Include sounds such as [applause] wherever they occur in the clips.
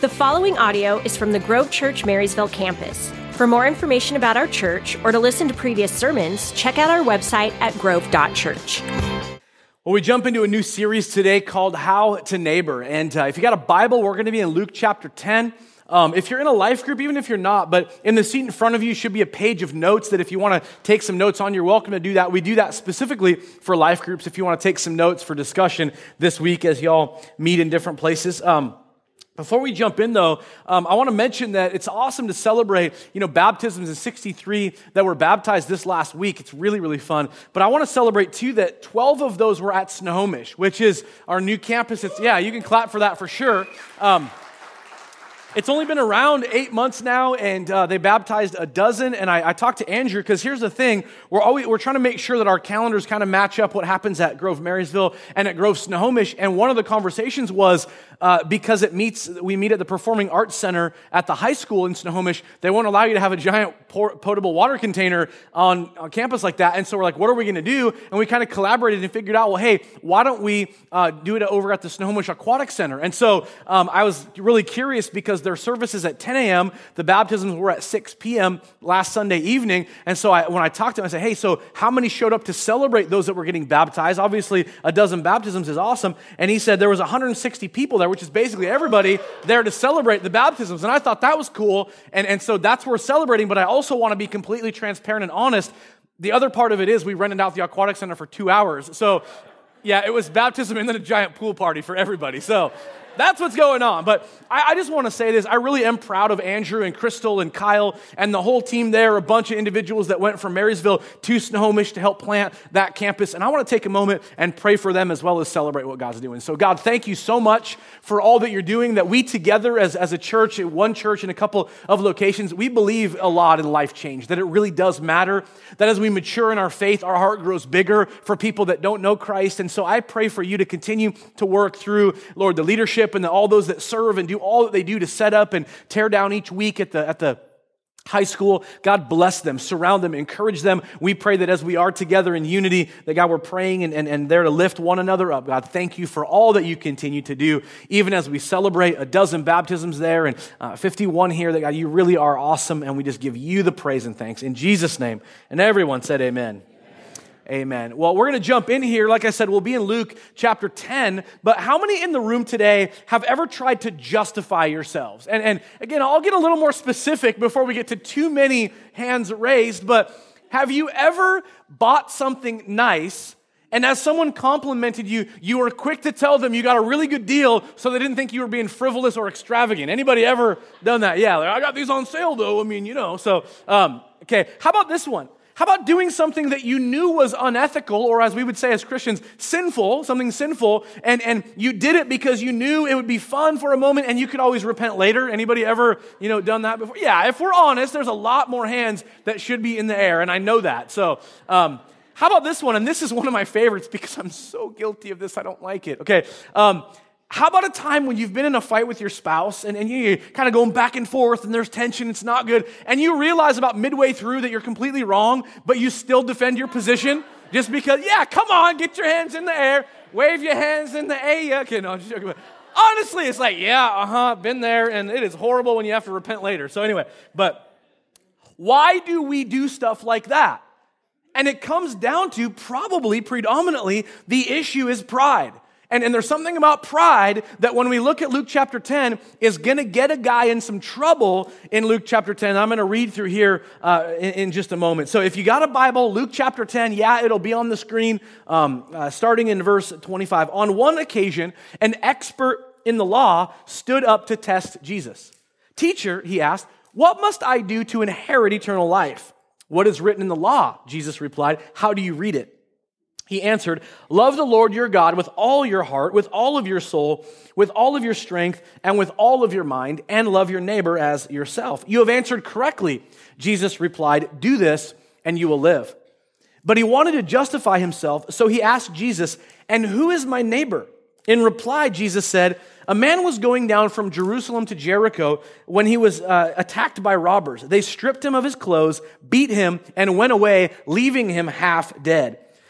The following audio is from the Grove Church Marysville campus. For more information about our church or to listen to previous sermons, check out our website at grove.church. Well, we jump into a new series today called How to Neighbor. And uh, if you got a Bible, we're going to be in Luke chapter 10. Um, if you're in a life group, even if you're not, but in the seat in front of you should be a page of notes that if you want to take some notes on, you're welcome to do that. We do that specifically for life groups if you want to take some notes for discussion this week as y'all meet in different places. Um, before we jump in, though, um, I want to mention that it's awesome to celebrate, you know, baptisms in 63 that were baptized this last week. It's really, really fun. But I want to celebrate, too, that 12 of those were at Snohomish, which is our new campus. It's, yeah, you can clap for that for sure. Um, it's only been around eight months now, and uh, they baptized a dozen. And I, I talked to Andrew because here's the thing: we're always we're trying to make sure that our calendars kind of match up what happens at Grove Marysville and at Grove Snohomish. And one of the conversations was uh, because it meets we meet at the Performing Arts Center at the high school in Snohomish. They won't allow you to have a giant potable water container on, on campus like that. And so we're like, what are we going to do? And we kind of collaborated and figured out, well, hey, why don't we uh, do it over at the Snohomish Aquatic Center? And so um, I was really curious because their services at 10 a.m. The baptisms were at 6 p.m. last Sunday evening. And so I, when I talked to him, I said, hey, so how many showed up to celebrate those that were getting baptized? Obviously, a dozen baptisms is awesome. And he said there was 160 people there, which is basically everybody there to celebrate the baptisms. And I thought that was cool. And, and so that's worth celebrating. But I also want to be completely transparent and honest. The other part of it is we rented out the aquatic center for two hours. So yeah, it was baptism and then a giant pool party for everybody. So that's what's going on. But I, I just want to say this. I really am proud of Andrew and Crystal and Kyle and the whole team there, a bunch of individuals that went from Marysville to Snohomish to help plant that campus. And I want to take a moment and pray for them as well as celebrate what God's doing. So, God, thank you so much for all that you're doing, that we together as, as a church, one church in a couple of locations, we believe a lot in life change, that it really does matter, that as we mature in our faith, our heart grows bigger for people that don't know Christ. And so I pray for you to continue to work through, Lord, the leadership leadership and the, all those that serve and do all that they do to set up and tear down each week at the, at the high school. God bless them, surround them, encourage them. We pray that as we are together in unity, that God, we're praying and, and, and there to lift one another up. God, thank you for all that you continue to do, even as we celebrate a dozen baptisms there and uh, 51 here, that God, you really are awesome. And we just give you the praise and thanks in Jesus' name. And everyone said, Amen. Amen. Well, we're going to jump in here. Like I said, we'll be in Luke chapter 10. But how many in the room today have ever tried to justify yourselves? And, and again, I'll get a little more specific before we get to too many hands raised. But have you ever bought something nice and as someone complimented you, you were quick to tell them you got a really good deal so they didn't think you were being frivolous or extravagant. Anybody ever done that? Yeah, like, I got these on sale though. I mean, you know. So, um, okay. How about this one? How about doing something that you knew was unethical, or as we would say as Christians, sinful, something sinful, and, and you did it because you knew it would be fun for a moment and you could always repent later? Anybody ever, you know, done that before? Yeah, if we're honest, there's a lot more hands that should be in the air, and I know that. So, um, how about this one? And this is one of my favorites because I'm so guilty of this, I don't like it. Okay. Um, how about a time when you've been in a fight with your spouse and, and you're kind of going back and forth and there's tension, it's not good, and you realize about midway through that you're completely wrong, but you still defend your position just because, yeah, come on, get your hands in the air, wave your hands in the air. Okay, no, just joking. Honestly, it's like, yeah, uh huh, been there, and it is horrible when you have to repent later. So, anyway, but why do we do stuff like that? And it comes down to probably predominantly the issue is pride. And, and there's something about pride that when we look at Luke chapter 10 is going to get a guy in some trouble in Luke chapter 10. I'm going to read through here uh, in, in, just a moment. So if you got a Bible, Luke chapter 10, yeah, it'll be on the screen um, uh, starting in verse 25. On one occasion, an expert in the law stood up to test Jesus. Teacher, he asked, what must I do to inherit eternal life? What is written in the law? Jesus replied, How do you read it? He answered, Love the Lord your God with all your heart, with all of your soul, with all of your strength, and with all of your mind, and love your neighbor as yourself. You have answered correctly. Jesus replied, Do this, and you will live. But he wanted to justify himself, so he asked Jesus, And who is my neighbor? In reply, Jesus said, A man was going down from Jerusalem to Jericho when he was uh, attacked by robbers. They stripped him of his clothes, beat him, and went away, leaving him half dead.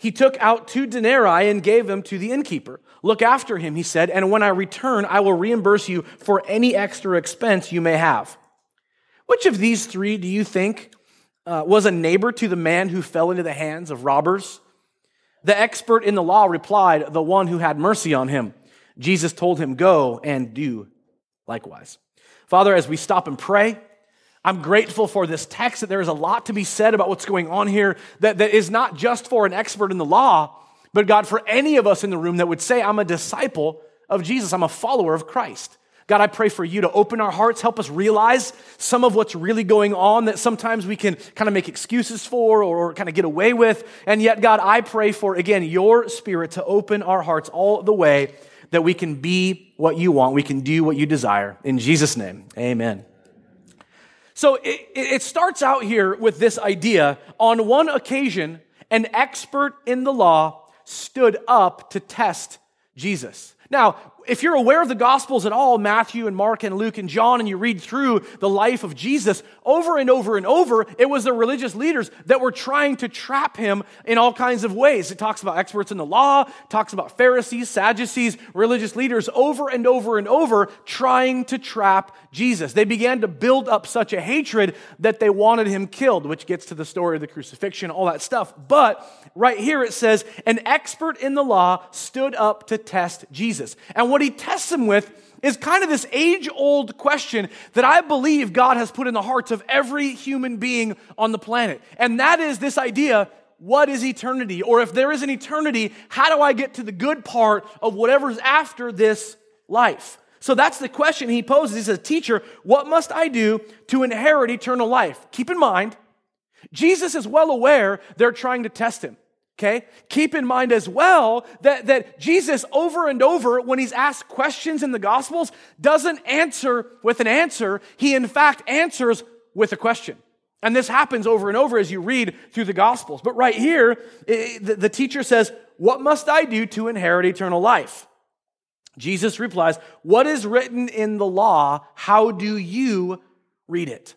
he took out two denarii and gave them to the innkeeper. Look after him, he said, and when I return, I will reimburse you for any extra expense you may have. Which of these three do you think uh, was a neighbor to the man who fell into the hands of robbers? The expert in the law replied, The one who had mercy on him. Jesus told him, Go and do likewise. Father, as we stop and pray, I'm grateful for this text that there is a lot to be said about what's going on here that, that is not just for an expert in the law, but God, for any of us in the room that would say, I'm a disciple of Jesus, I'm a follower of Christ. God, I pray for you to open our hearts, help us realize some of what's really going on that sometimes we can kind of make excuses for or, or kind of get away with. And yet, God, I pray for, again, your spirit to open our hearts all the way that we can be what you want, we can do what you desire. In Jesus' name, amen. So it, it starts out here with this idea. On one occasion, an expert in the law stood up to test Jesus. Now, if you're aware of the Gospels at all, Matthew and Mark and Luke and John, and you read through the life of Jesus, over and over and over, it was the religious leaders that were trying to trap him in all kinds of ways. It talks about experts in the law, talks about Pharisees, Sadducees, religious leaders over and over and over trying to trap Jesus. They began to build up such a hatred that they wanted him killed, which gets to the story of the crucifixion, all that stuff. But right here it says, an expert in the law stood up to test Jesus. And what he tests him with is kind of this age old question that I believe God has put in the hearts of every human being on the planet. And that is this idea what is eternity? Or if there is an eternity, how do I get to the good part of whatever's after this life? So that's the question he poses. He says, Teacher, what must I do to inherit eternal life? Keep in mind, Jesus is well aware they're trying to test him. Okay? Keep in mind as well that, that Jesus, over and over, when he's asked questions in the Gospels, doesn't answer with an answer. He, in fact, answers with a question. And this happens over and over as you read through the Gospels. But right here, it, the, the teacher says, What must I do to inherit eternal life? Jesus replies, What is written in the law? How do you read it?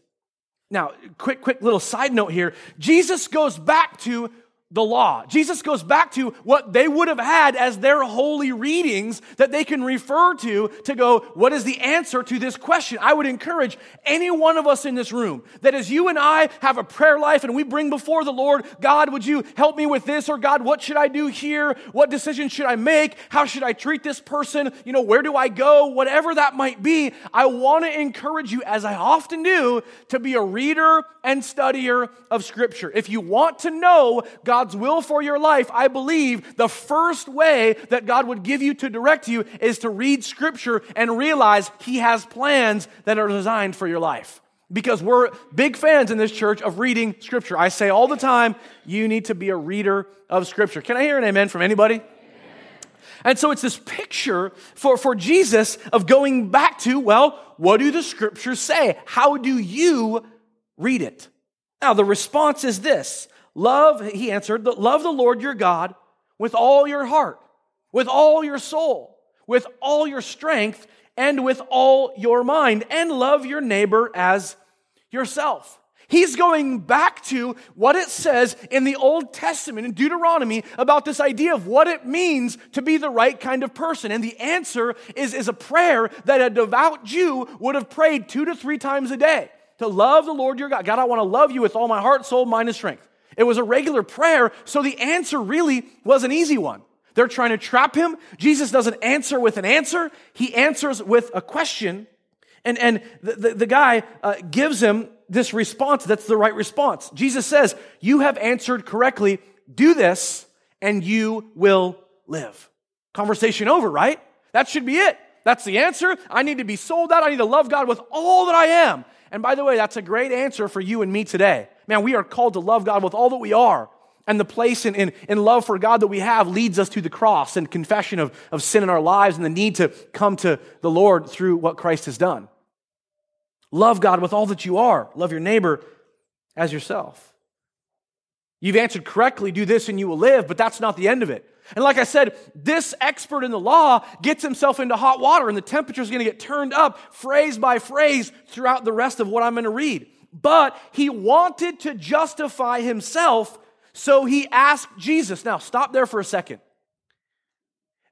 Now, quick, quick little side note here. Jesus goes back to the law. Jesus goes back to what they would have had as their holy readings that they can refer to to go, what is the answer to this question? I would encourage any one of us in this room that as you and I have a prayer life and we bring before the Lord, God, would you help me with this? Or God, what should I do here? What decision should I make? How should I treat this person? You know, where do I go? Whatever that might be, I want to encourage you, as I often do, to be a reader and studier of Scripture. If you want to know God God's will for your life, I believe the first way that God would give you to direct you is to read Scripture and realize He has plans that are designed for your life. Because we're big fans in this church of reading Scripture. I say all the time, you need to be a reader of Scripture. Can I hear an amen from anybody? And so it's this picture for, for Jesus of going back to, well, what do the scriptures say? How do you read it? Now, the response is this Love, he answered, love the Lord your God with all your heart, with all your soul, with all your strength, and with all your mind, and love your neighbor as yourself. He's going back to what it says in the Old Testament, in Deuteronomy, about this idea of what it means to be the right kind of person. And the answer is, is a prayer that a devout Jew would have prayed two to three times a day to love the Lord your God. God, I want to love you with all my heart, soul, mind, and strength. It was a regular prayer, so the answer really was an easy one. They're trying to trap him. Jesus doesn't answer with an answer, he answers with a question. And, and the, the, the guy uh, gives him this response that's the right response. Jesus says, You have answered correctly. Do this, and you will live. Conversation over, right? That should be it. That's the answer. I need to be sold out. I need to love God with all that I am. And by the way, that's a great answer for you and me today. Man, we are called to love God with all that we are. And the place in, in, in love for God that we have leads us to the cross and confession of, of sin in our lives and the need to come to the Lord through what Christ has done. Love God with all that you are. Love your neighbor as yourself. You've answered correctly, do this and you will live, but that's not the end of it. And like I said, this expert in the law gets himself into hot water, and the temperature is going to get turned up phrase by phrase throughout the rest of what I'm going to read. But he wanted to justify himself, so he asked Jesus. Now, stop there for a second.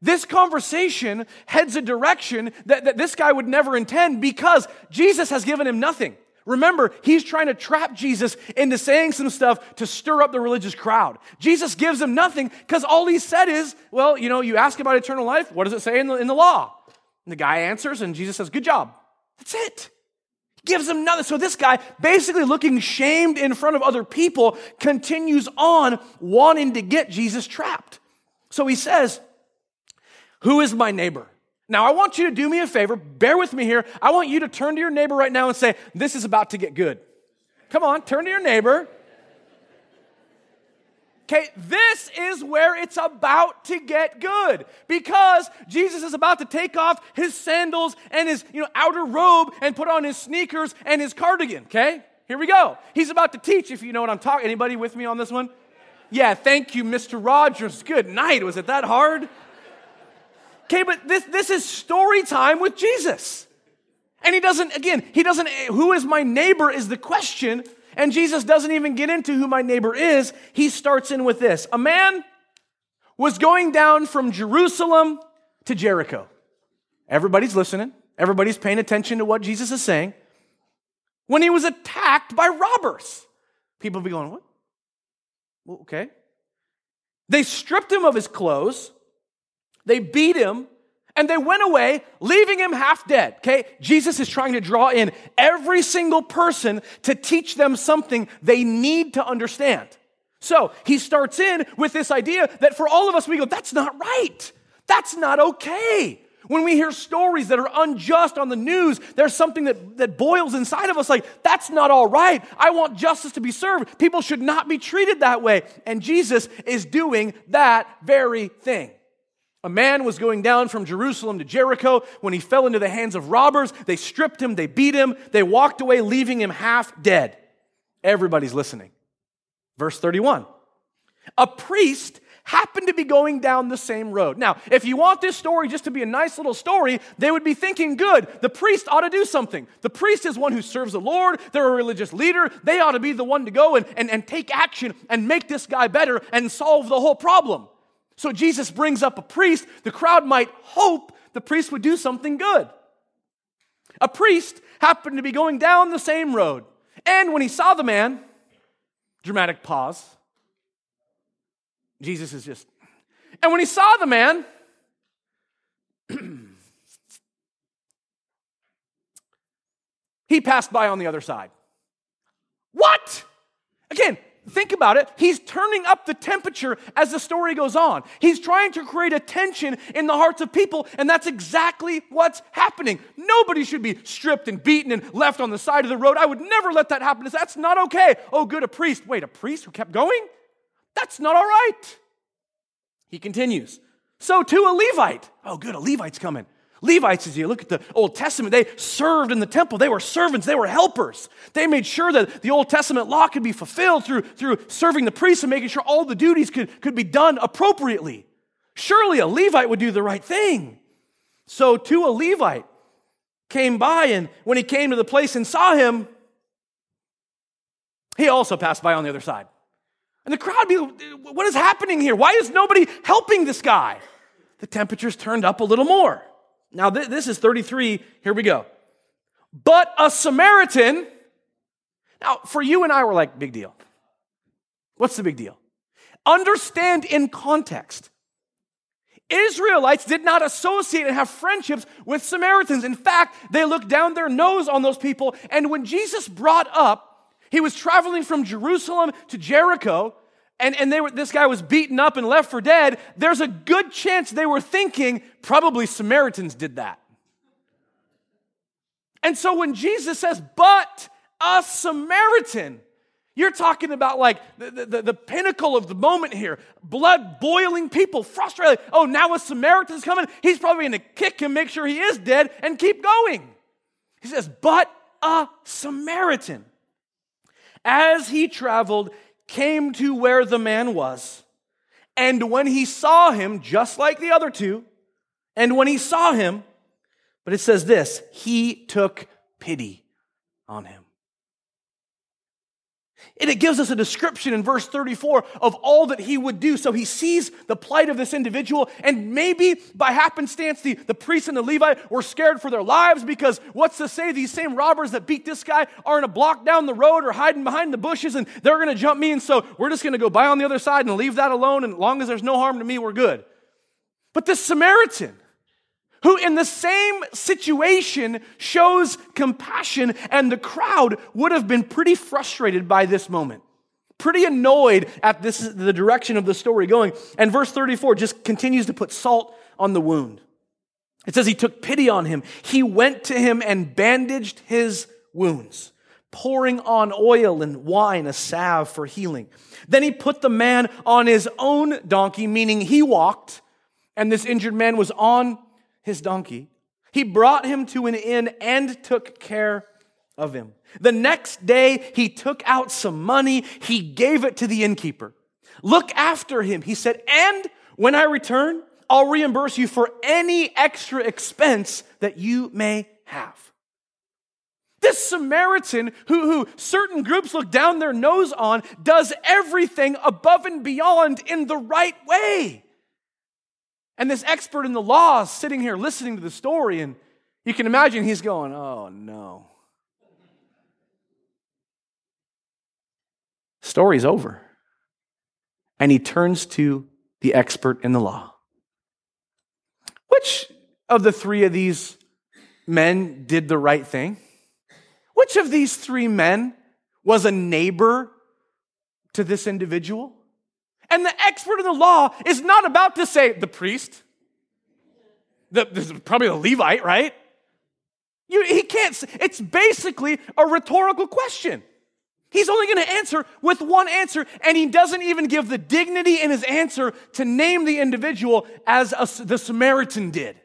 This conversation heads a direction that, that this guy would never intend because Jesus has given him nothing. Remember, he's trying to trap Jesus into saying some stuff to stir up the religious crowd. Jesus gives him nothing because all he said is, well, you know, you ask about eternal life. What does it say in the, in the law? And the guy answers, and Jesus says, good job. That's it. Gives him nothing. So this guy, basically looking shamed in front of other people, continues on wanting to get Jesus trapped. So he says, who is my neighbor? Now, I want you to do me a favor. Bear with me here. I want you to turn to your neighbor right now and say, This is about to get good. Come on, turn to your neighbor. Okay, this is where it's about to get good because Jesus is about to take off his sandals and his you know, outer robe and put on his sneakers and his cardigan. Okay, here we go. He's about to teach, if you know what I'm talking. Anybody with me on this one? Yeah, thank you, Mr. Rogers. Good night. Was it that hard? Okay, but this, this is story time with Jesus. And he doesn't, again, he doesn't, who is my neighbor is the question. And Jesus doesn't even get into who my neighbor is. He starts in with this A man was going down from Jerusalem to Jericho. Everybody's listening, everybody's paying attention to what Jesus is saying. When he was attacked by robbers, people be going, What? Well, okay. They stripped him of his clothes they beat him and they went away, leaving him half dead. Okay? Jesus is trying to draw in every single person to teach them something they need to understand. So he starts in with this idea that for all of us, we go, that's not right. That's not okay. When we hear stories that are unjust on the news, there's something that, that boils inside of us like, that's not all right. I want justice to be served. People should not be treated that way. And Jesus is doing that very thing. A man was going down from Jerusalem to Jericho when he fell into the hands of robbers. They stripped him, they beat him, they walked away, leaving him half dead. Everybody's listening. Verse 31. A priest happened to be going down the same road. Now, if you want this story just to be a nice little story, they would be thinking, good, the priest ought to do something. The priest is one who serves the Lord, they're a religious leader, they ought to be the one to go and, and, and take action and make this guy better and solve the whole problem. So Jesus brings up a priest. The crowd might hope the priest would do something good. A priest happened to be going down the same road. And when he saw the man, dramatic pause. Jesus is just, and when he saw the man, [clears throat] he passed by on the other side. What? Again, think about it, he's turning up the temperature as the story goes on. He's trying to create a tension in the hearts of people, and that's exactly what's happening. Nobody should be stripped and beaten and left on the side of the road. I would never let that happen. That's not okay. Oh, good, a priest. Wait, a priest who kept going? That's not all right. He continues. So too a Levite. Oh, good, a Levite's coming. Levites, as you look at the Old Testament, they served in the temple. They were servants, they were helpers. They made sure that the Old Testament law could be fulfilled through, through serving the priests and making sure all the duties could, could be done appropriately. Surely a Levite would do the right thing. So, too, a Levite came by, and when he came to the place and saw him, he also passed by on the other side. And the crowd be, what is happening here? Why is nobody helping this guy? The temperature's turned up a little more. Now, th- this is 33. Here we go. But a Samaritan. Now, for you and I, we're like, big deal. What's the big deal? Understand in context. Israelites did not associate and have friendships with Samaritans. In fact, they looked down their nose on those people. And when Jesus brought up, he was traveling from Jerusalem to Jericho, and, and they were, this guy was beaten up and left for dead, there's a good chance they were thinking probably Samaritans did that. And so when Jesus says, but a Samaritan, you're talking about like the, the, the, pinnacle of the moment here. Blood boiling people, frustrated. Oh, now a Samaritan's coming. He's probably going to kick him, make sure he is dead, and keep going. He says, but a Samaritan, as he traveled, came to where the man was. And when he saw him, just like the other two, and when he saw him, but it says this, he took pity on him. And it gives us a description in verse 34 of all that he would do. So he sees the plight of this individual, and maybe by happenstance, the, the priest and the Levite were scared for their lives because what's to say these same robbers that beat this guy are in a block down the road or hiding behind the bushes and they're going to jump me. And so we're just going to go by on the other side and leave that alone. And as long as there's no harm to me, we're good. But this Samaritan, who in the same situation shows compassion, and the crowd would have been pretty frustrated by this moment. Pretty annoyed at this the direction of the story going. And verse 34 just continues to put salt on the wound. It says he took pity on him. He went to him and bandaged his wounds, pouring on oil and wine, a salve for healing. Then he put the man on his own donkey, meaning he walked, and this injured man was on his donkey. He brought him to an inn and took care of him. The next day, he took out some money. He gave it to the innkeeper. Look after him, he said, and when I return, I'll reimburse you for any extra expense that you may have. This Samaritan, who, who certain groups look down their nose on, does everything above and beyond in the right way. And this expert in the law is sitting here listening to the story, and you can imagine he's going, Oh no. Story's over. And he turns to the expert in the law. Which of the three of these men did the right thing? Which of these three men was a neighbor to this individual? And the expert in the law is not about to say the priest, the, this is probably the Levite, right? You, he can't, it's basically a rhetorical question. He's only going to answer with one answer, and he doesn't even give the dignity in his answer to name the individual as a, the Samaritan did.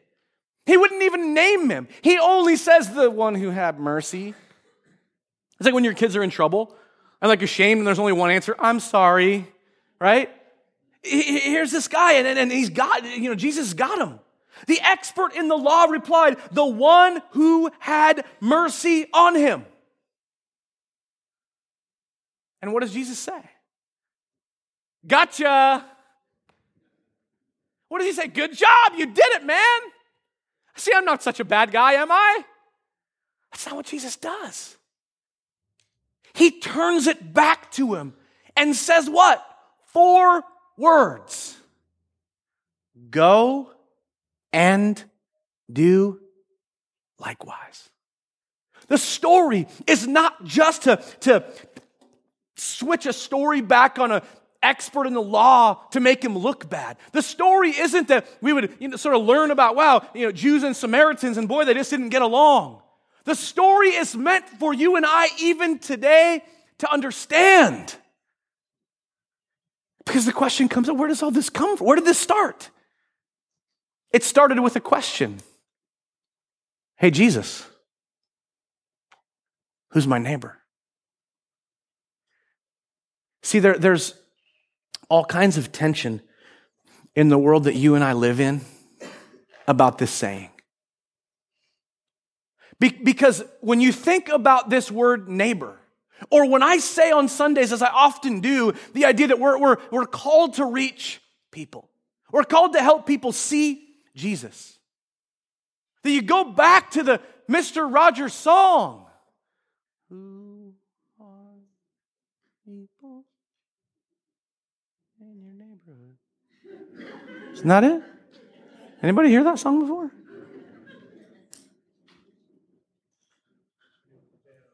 He wouldn't even name him. He only says the one who had mercy. It's like when your kids are in trouble and like ashamed, and there's only one answer I'm sorry, right? Here's this guy, and, and he's got, you know, Jesus got him. The expert in the law replied, the one who had mercy on him. And what does Jesus say? Gotcha. What does he say? Good job, you did it, man. See, I'm not such a bad guy, am I? That's not what Jesus does. He turns it back to him and says, What? Four words Go and do likewise. The story is not just to, to switch a story back on an expert in the law to make him look bad. The story isn't that we would you know, sort of learn about, wow, you know, Jews and Samaritans, and boy, they just didn't get along. The story is meant for you and I, even today, to understand. Because the question comes up where does all this come from? Where did this start? It started with a question Hey, Jesus, who's my neighbor? See, there, there's all kinds of tension in the world that you and I live in about this saying. Be- because when you think about this word neighbor, or when I say on Sundays, as I often do, the idea that we're, we're, we're called to reach people, we're called to help people see Jesus. That you go back to the Mr. Rogers song. Who are people in your neighborhood? Isn't that it? Anybody hear that song before?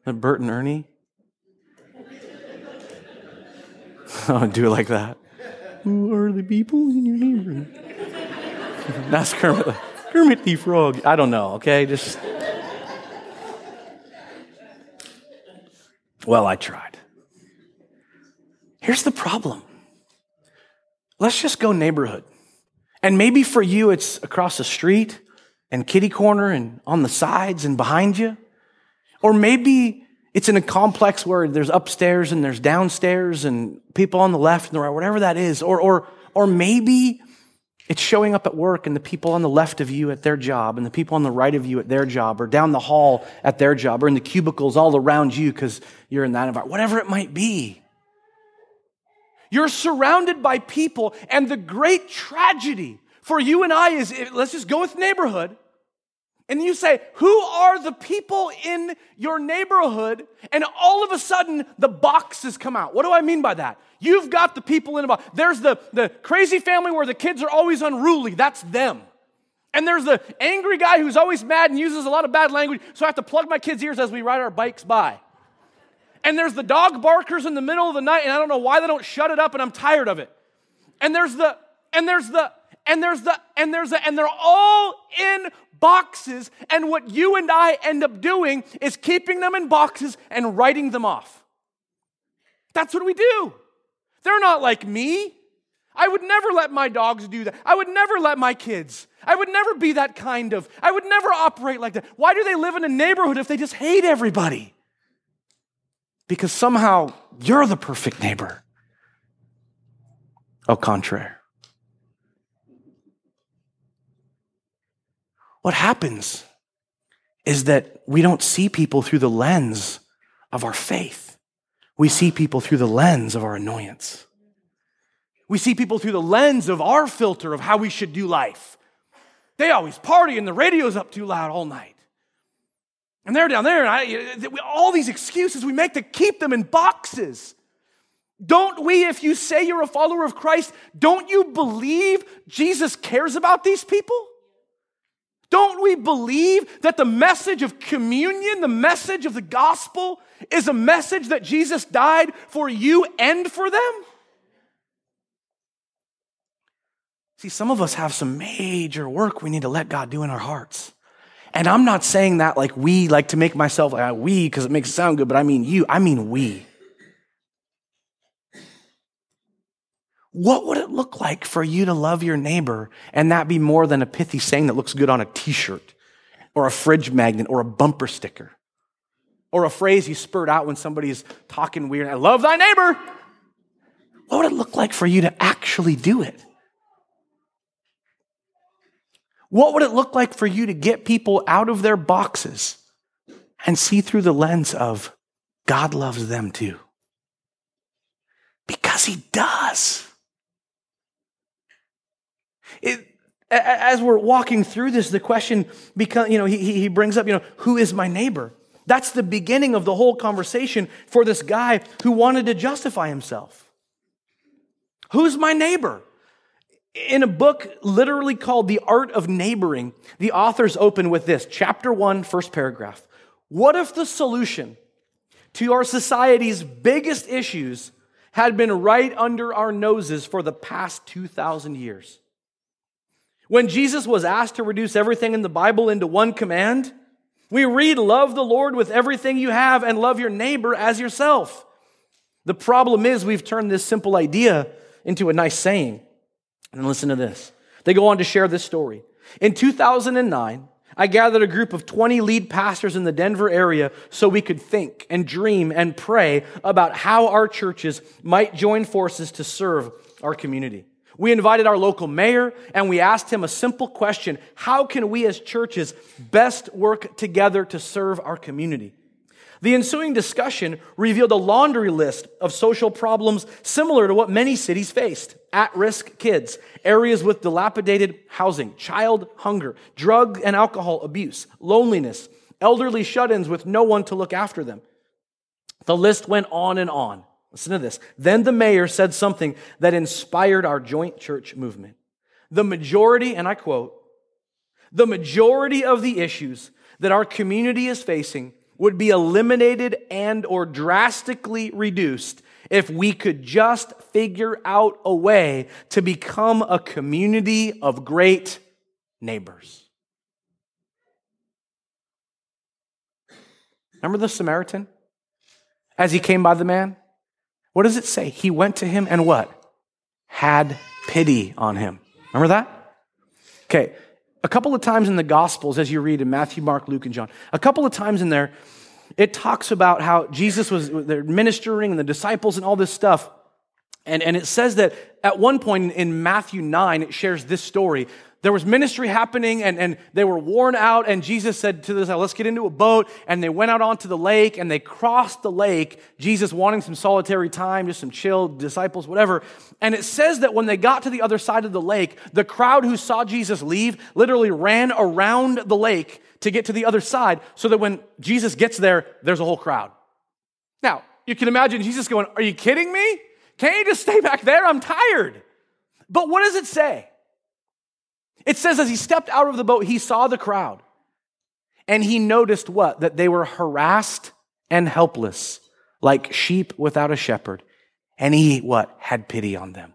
That Bert and Ernie? Oh, [laughs] do it like that. Who are the people in your neighborhood? [laughs] That's Kermit. Kermit the Frog. I don't know, okay? Just. Well, I tried. Here's the problem. Let's just go neighborhood. And maybe for you, it's across the street and kitty corner and on the sides and behind you. Or maybe it's in a complex where there's upstairs and there's downstairs and people on the left and the right, whatever that is. Or, or, or maybe it's showing up at work and the people on the left of you at their job and the people on the right of you at their job or down the hall at their job or in the cubicles all around you because you're in that environment, whatever it might be. You're surrounded by people and the great tragedy for you and I is, let's just go with neighborhood. And you say, who are the people in your neighborhood? And all of a sudden, the boxes come out. What do I mean by that? You've got the people in a box. There's the, the crazy family where the kids are always unruly. That's them. And there's the angry guy who's always mad and uses a lot of bad language, so I have to plug my kids' ears as we ride our bikes by. And there's the dog barkers in the middle of the night, and I don't know why they don't shut it up, and I'm tired of it. And there's the, and there's the, and there's the, and there's the, and they're all in boxes. And what you and I end up doing is keeping them in boxes and writing them off. That's what we do. They're not like me. I would never let my dogs do that. I would never let my kids. I would never be that kind of. I would never operate like that. Why do they live in a neighborhood if they just hate everybody? Because somehow you're the perfect neighbor. Au contraire. What happens is that we don't see people through the lens of our faith. We see people through the lens of our annoyance. We see people through the lens of our filter of how we should do life. They always party and the radio's up too loud all night. And they're down there, and I, all these excuses we make to keep them in boxes. Don't we, if you say you're a follower of Christ, don't you believe Jesus cares about these people? Don't we believe that the message of communion, the message of the gospel, is a message that Jesus died for you and for them? See, some of us have some major work we need to let God do in our hearts. And I'm not saying that like we, like to make myself like uh, we, because it makes it sound good, but I mean you. I mean we. What would it look like for you to love your neighbor and that be more than a pithy saying that looks good on a t shirt or a fridge magnet or a bumper sticker or a phrase you spurt out when somebody's talking weird? I love thy neighbor. What would it look like for you to actually do it? What would it look like for you to get people out of their boxes and see through the lens of God loves them too? Because He does. It, as we're walking through this, the question becomes, you know, he, he brings up, you know, who is my neighbor? That's the beginning of the whole conversation for this guy who wanted to justify himself. Who's my neighbor? In a book literally called The Art of Neighboring, the authors open with this chapter one, first paragraph. What if the solution to our society's biggest issues had been right under our noses for the past 2,000 years? When Jesus was asked to reduce everything in the Bible into one command, we read, Love the Lord with everything you have and love your neighbor as yourself. The problem is, we've turned this simple idea into a nice saying. And listen to this. They go on to share this story. In 2009, I gathered a group of 20 lead pastors in the Denver area so we could think and dream and pray about how our churches might join forces to serve our community. We invited our local mayor and we asked him a simple question How can we as churches best work together to serve our community? The ensuing discussion revealed a laundry list of social problems similar to what many cities faced at risk kids, areas with dilapidated housing, child hunger, drug and alcohol abuse, loneliness, elderly shut ins with no one to look after them. The list went on and on. Listen to this. Then the mayor said something that inspired our joint church movement. The majority, and I quote, the majority of the issues that our community is facing would be eliminated and or drastically reduced if we could just figure out a way to become a community of great neighbors. Remember the Samaritan as he came by the man? What does it say? He went to him and what? Had pity on him. Remember that? Okay. A couple of times in the Gospels, as you read in Matthew, Mark, Luke, and John, a couple of times in there, it talks about how Jesus was they're ministering and the disciples and all this stuff. And, and it says that at one point in Matthew 9, it shares this story. There was ministry happening and, and they were worn out, and Jesus said to them, Let's get into a boat. And they went out onto the lake and they crossed the lake, Jesus wanting some solitary time, just some chill, disciples, whatever. And it says that when they got to the other side of the lake, the crowd who saw Jesus leave literally ran around the lake to get to the other side so that when Jesus gets there, there's a whole crowd. Now, you can imagine Jesus going, Are you kidding me? Can't you just stay back there? I'm tired. But what does it say? It says, as he stepped out of the boat, he saw the crowd. And he noticed what? That they were harassed and helpless, like sheep without a shepherd. And he, what? Had pity on them.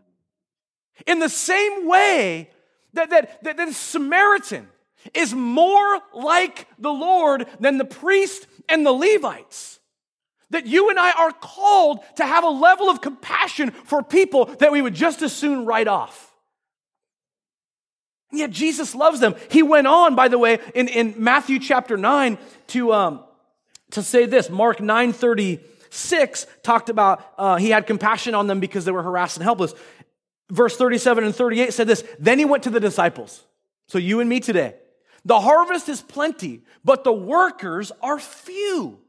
In the same way that, that, that, that Samaritan is more like the Lord than the priest and the Levites. That you and I are called to have a level of compassion for people that we would just as soon write off. And yet Jesus loves them. He went on, by the way, in, in Matthew chapter 9 to, um, to say this. Mark 9 36 talked about uh, he had compassion on them because they were harassed and helpless. Verse 37 and 38 said this Then he went to the disciples. So you and me today. The harvest is plenty, but the workers are few.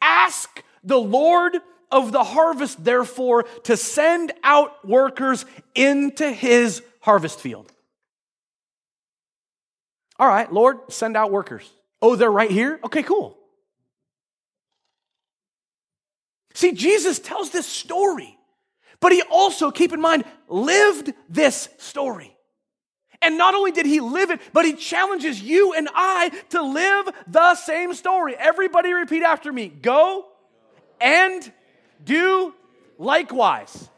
Ask the Lord of the harvest, therefore, to send out workers into his harvest field. All right, Lord, send out workers. Oh, they're right here? Okay, cool. See, Jesus tells this story, but he also, keep in mind, lived this story. And not only did he live it, but he challenges you and I to live the same story. Everybody repeat after me go and do likewise.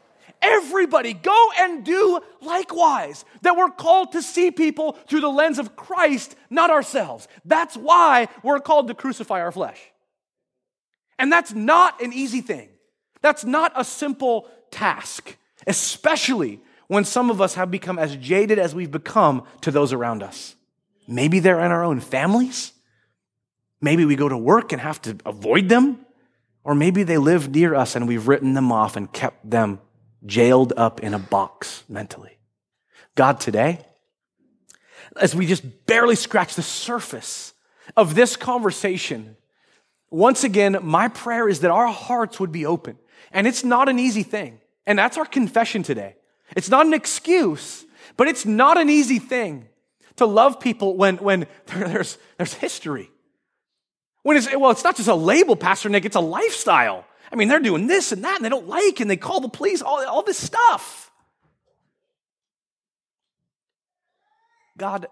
Everybody, go and do likewise. That we're called to see people through the lens of Christ, not ourselves. That's why we're called to crucify our flesh. And that's not an easy thing. That's not a simple task, especially when some of us have become as jaded as we've become to those around us. Maybe they're in our own families. Maybe we go to work and have to avoid them. Or maybe they live near us and we've written them off and kept them jailed up in a box mentally. God, today, as we just barely scratch the surface of this conversation, once again, my prayer is that our hearts would be open. And it's not an easy thing. And that's our confession today. It's not an excuse, but it's not an easy thing to love people when, when [laughs] there's, there's history. When it's, well, it's not just a label, Pastor Nik, it's a lifestyle. I mean, they're doing this and that, and they don't like, and they call the police, all, all this stuff. God,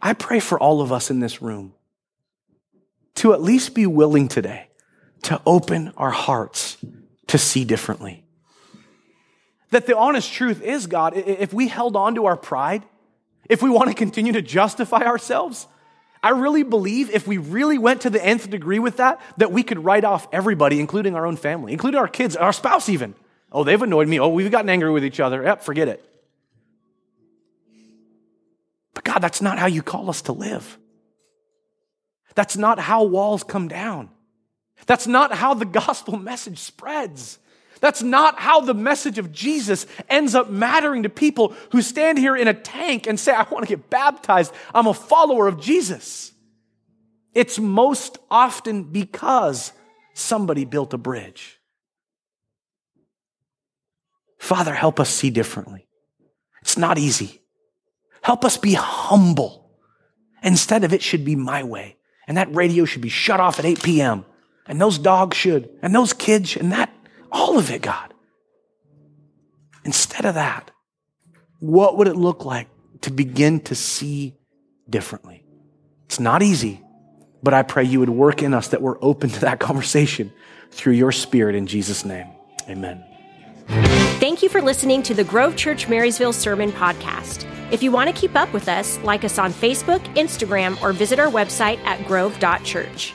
I pray for all of us in this room to at least be willing today to open our hearts to see differently. That the honest truth is, God, if we held on to our pride, if we want to continue to justify ourselves, I really believe if we really went to the nth degree with that, that we could write off everybody, including our own family, including our kids, our spouse even. Oh, they've annoyed me. Oh, we've gotten angry with each other. Yep, forget it. But God, that's not how you call us to live. That's not how walls come down. That's not how the gospel [laughs] message spreads. That's not how the message of Jesus ends up mattering to people who stand here in a tank and say, I want to get baptized. I'm a follower of Jesus. It's most often because somebody built a bridge. Father, help us see differently. It's not easy. Help us be humble. Instead of it should be my way. And that radio should be shut off at 8 p.m. And those dogs should. And those kids and that all of it, God. Instead of that, what would it look like to begin to see differently? It's not easy, but I pray you would work in us that we're open to that conversation through your spirit in Jesus' name. Amen. Thank you for listening to the Grove Church Marysville Sermon Podcast. If you want to keep up with us, like us on Facebook, Instagram, or visit our website at grove.church.